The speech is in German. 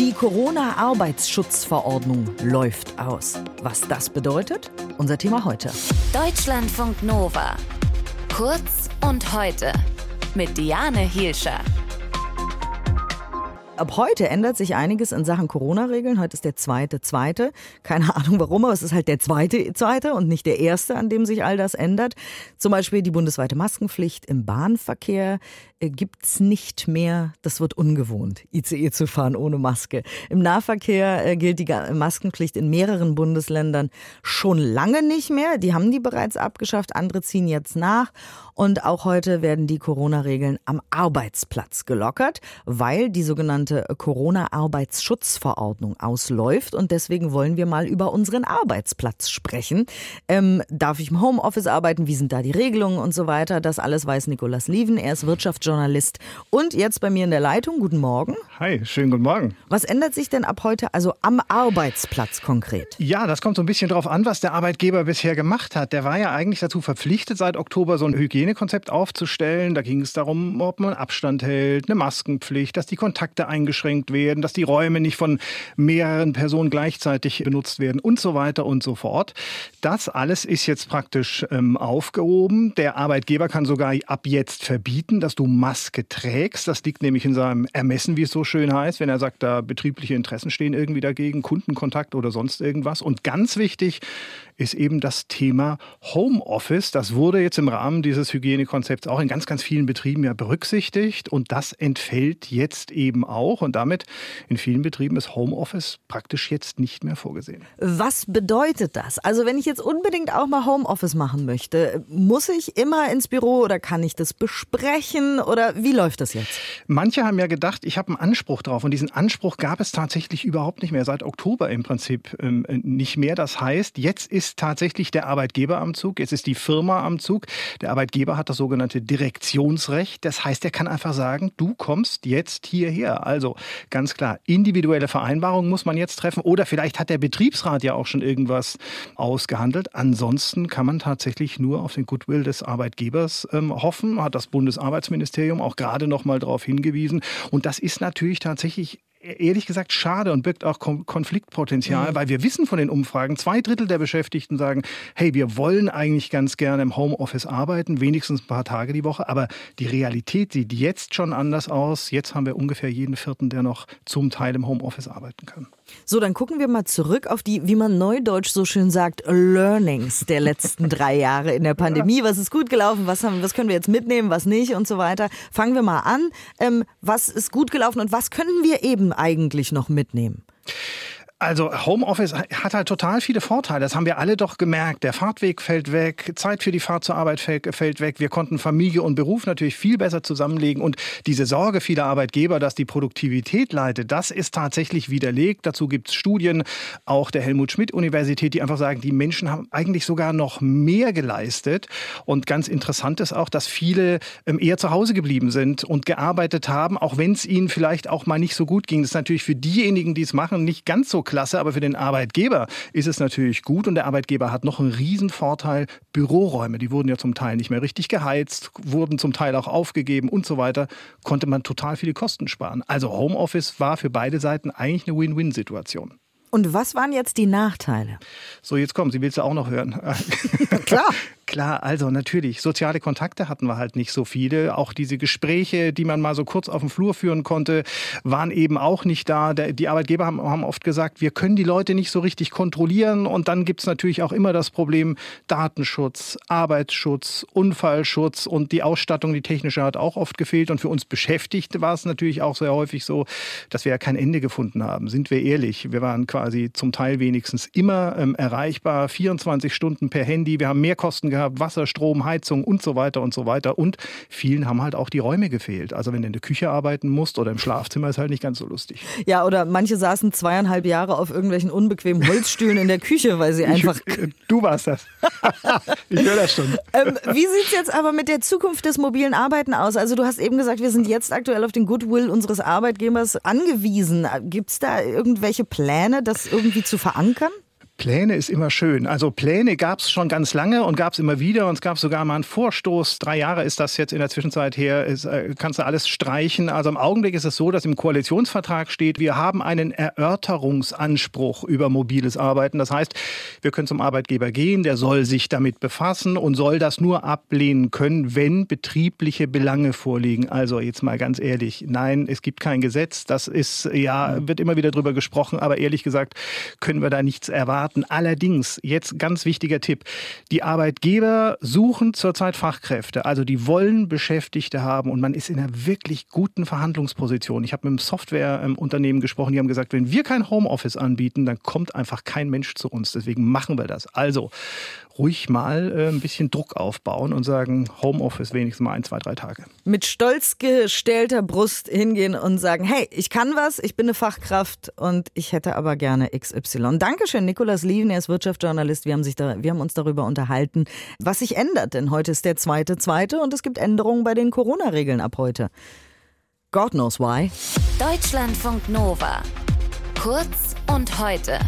Die Corona-Arbeitsschutzverordnung läuft aus. Was das bedeutet? Unser Thema heute. Deutschlandfunk Nova. Kurz und heute. Mit Diane Hielscher. Ab heute ändert sich einiges in Sachen Corona-Regeln. Heute ist der zweite, zweite. Keine Ahnung warum, aber es ist halt der zweite, zweite und nicht der erste, an dem sich all das ändert. Zum Beispiel die bundesweite Maskenpflicht im Bahnverkehr äh, gibt's nicht mehr. Das wird ungewohnt, ICE zu fahren ohne Maske. Im Nahverkehr äh, gilt die Maskenpflicht in mehreren Bundesländern schon lange nicht mehr. Die haben die bereits abgeschafft. Andere ziehen jetzt nach. Und auch heute werden die Corona-Regeln am Arbeitsplatz gelockert, weil die sogenannte Corona-Arbeitsschutzverordnung ausläuft. Und deswegen wollen wir mal über unseren Arbeitsplatz sprechen. Ähm, darf ich im Homeoffice arbeiten? Wie sind da die Regelungen und so weiter? Das alles weiß Nikolas Lieven. Er ist Wirtschaftsjournalist und jetzt bei mir in der Leitung. Guten Morgen. Hi, schönen guten Morgen. Was ändert sich denn ab heute also am Arbeitsplatz konkret? Ja, das kommt so ein bisschen drauf an, was der Arbeitgeber bisher gemacht hat. Der war ja eigentlich dazu verpflichtet, seit Oktober so ein Hygiene Hygienekonzept aufzustellen. Da ging es darum, ob man Abstand hält, eine Maskenpflicht, dass die Kontakte eingeschränkt werden, dass die Räume nicht von mehreren Personen gleichzeitig benutzt werden und so weiter und so fort. Das alles ist jetzt praktisch ähm, aufgehoben. Der Arbeitgeber kann sogar ab jetzt verbieten, dass du Maske trägst. Das liegt nämlich in seinem Ermessen, wie es so schön heißt, wenn er sagt, da betriebliche Interessen stehen irgendwie dagegen, Kundenkontakt oder sonst irgendwas. Und ganz wichtig ist eben das Thema Homeoffice. Das wurde jetzt im Rahmen dieses Hygienekonzepts auch in ganz, ganz vielen Betrieben ja berücksichtigt und das entfällt jetzt eben auch und damit in vielen Betrieben ist Homeoffice praktisch jetzt nicht mehr vorgesehen. Was bedeutet das? Also wenn ich jetzt unbedingt auch mal Homeoffice machen möchte, muss ich immer ins Büro oder kann ich das besprechen oder wie läuft das jetzt? Manche haben ja gedacht, ich habe einen Anspruch drauf und diesen Anspruch gab es tatsächlich überhaupt nicht mehr, seit Oktober im Prinzip ähm, nicht mehr. Das heißt, jetzt ist tatsächlich der Arbeitgeber am Zug, jetzt ist die Firma am Zug. Der Arbeitgeber hat das sogenannte Direktionsrecht. Das heißt, er kann einfach sagen, du kommst jetzt hierher. Also ganz klar, individuelle Vereinbarungen muss man jetzt treffen oder vielleicht hat der Betriebsrat ja auch schon irgendwas ausgehandelt. Ansonsten kann man tatsächlich nur auf den Goodwill des Arbeitgebers ähm, hoffen, hat das Bundesarbeitsministerium auch gerade noch mal darauf hingewiesen. Und das ist natürlich tatsächlich ehrlich gesagt schade und birgt auch Konfliktpotenzial, mhm. weil wir wissen von den Umfragen, zwei Drittel der Beschäftigten sagen, hey, wir wollen eigentlich ganz gerne im Homeoffice arbeiten, wenigstens ein paar Tage die Woche, aber die Realität sieht jetzt schon anders aus. Jetzt haben wir ungefähr jeden Vierten, der noch zum Teil im Homeoffice arbeiten kann. So, dann gucken wir mal zurück auf die, wie man neudeutsch so schön sagt, Learnings der letzten drei Jahre in der Pandemie. Was ist gut gelaufen? Was, haben, was können wir jetzt mitnehmen? Was nicht? Und so weiter. Fangen wir mal an. Ähm, was ist gut gelaufen und was können wir eben eigentlich noch mitnehmen? Also Homeoffice hat halt total viele Vorteile. Das haben wir alle doch gemerkt. Der Fahrtweg fällt weg, Zeit für die Fahrt zur Arbeit fällt weg. Wir konnten Familie und Beruf natürlich viel besser zusammenlegen. Und diese Sorge vieler Arbeitgeber, dass die Produktivität leidet, das ist tatsächlich widerlegt. Dazu gibt es Studien, auch der Helmut-Schmidt-Universität, die einfach sagen, die Menschen haben eigentlich sogar noch mehr geleistet. Und ganz interessant ist auch, dass viele ähm, eher zu Hause geblieben sind und gearbeitet haben, auch wenn es ihnen vielleicht auch mal nicht so gut ging. Das ist natürlich für diejenigen, die es machen, nicht ganz so klasse, aber für den Arbeitgeber ist es natürlich gut und der Arbeitgeber hat noch einen riesen Vorteil. Büroräume, die wurden ja zum Teil nicht mehr richtig geheizt, wurden zum Teil auch aufgegeben und so weiter, konnte man total viele Kosten sparen. Also Homeoffice war für beide Seiten eigentlich eine Win-Win-Situation. Und was waren jetzt die Nachteile? So, jetzt kommen Sie, willst du auch noch hören? Klar. Klar, also natürlich, soziale Kontakte hatten wir halt nicht so viele. Auch diese Gespräche, die man mal so kurz auf dem Flur führen konnte, waren eben auch nicht da. Die Arbeitgeber haben, oft gesagt, wir können die Leute nicht so richtig kontrollieren. Und dann gibt es natürlich auch immer das Problem Datenschutz, Arbeitsschutz, Unfallschutz und die Ausstattung, die technische hat auch oft gefehlt. Und für uns Beschäftigte war es natürlich auch sehr häufig so, dass wir ja kein Ende gefunden haben. Sind wir ehrlich, wir waren quasi zum Teil wenigstens immer ähm, erreichbar, 24 Stunden per Handy. Wir haben mehr Kosten gehabt gehabt, Wasser, Strom, Heizung und so weiter und so weiter. Und vielen haben halt auch die Räume gefehlt. Also wenn du in der Küche arbeiten musst oder im Schlafzimmer, ist halt nicht ganz so lustig. Ja, oder manche saßen zweieinhalb Jahre auf irgendwelchen unbequemen Holzstühlen in der Küche, weil sie einfach. Ich, äh, du warst das. ich höre das schon. Ähm, wie sieht es jetzt aber mit der Zukunft des mobilen Arbeiten aus? Also du hast eben gesagt, wir sind jetzt aktuell auf den Goodwill unseres Arbeitgebers angewiesen. Gibt es da irgendwelche Pläne, das irgendwie zu verankern? Pläne ist immer schön. Also Pläne gab es schon ganz lange und gab es immer wieder und es gab sogar mal einen Vorstoß. Drei Jahre ist das jetzt in der Zwischenzeit her. Ist, äh, kannst du alles streichen. Also im Augenblick ist es so, dass im Koalitionsvertrag steht, wir haben einen Erörterungsanspruch über mobiles Arbeiten. Das heißt, wir können zum Arbeitgeber gehen, der soll sich damit befassen und soll das nur ablehnen können, wenn betriebliche Belange vorliegen. Also jetzt mal ganz ehrlich, nein, es gibt kein Gesetz. Das ist ja wird immer wieder drüber gesprochen, aber ehrlich gesagt können wir da nichts erwarten starten. Allerdings, jetzt ganz wichtiger Tipp, die Arbeitgeber suchen zurzeit Fachkräfte, also die wollen Beschäftigte haben und man ist in einer wirklich guten Verhandlungsposition. Ich habe mit einem Softwareunternehmen gesprochen, die haben gesagt, wenn wir kein Homeoffice anbieten, dann kommt einfach kein Mensch zu uns. Deswegen machen wir das. Also ruhig mal äh, ein bisschen Druck aufbauen und sagen, Homeoffice wenigstens mal ein, zwei, drei Tage. Mit stolz gestellter Brust hingehen und sagen, hey, ich kann was, ich bin eine Fachkraft und ich hätte aber gerne XY. Dankeschön, Nikolaus Lieven, er ist Wirtschaftsjournalist. Wir haben, sich da, wir haben uns darüber unterhalten, was sich ändert, denn heute ist der zweite, zweite und es gibt Änderungen bei den Corona-Regeln ab heute. God knows why. Deutschlandfunk Nova. Kurz und heute.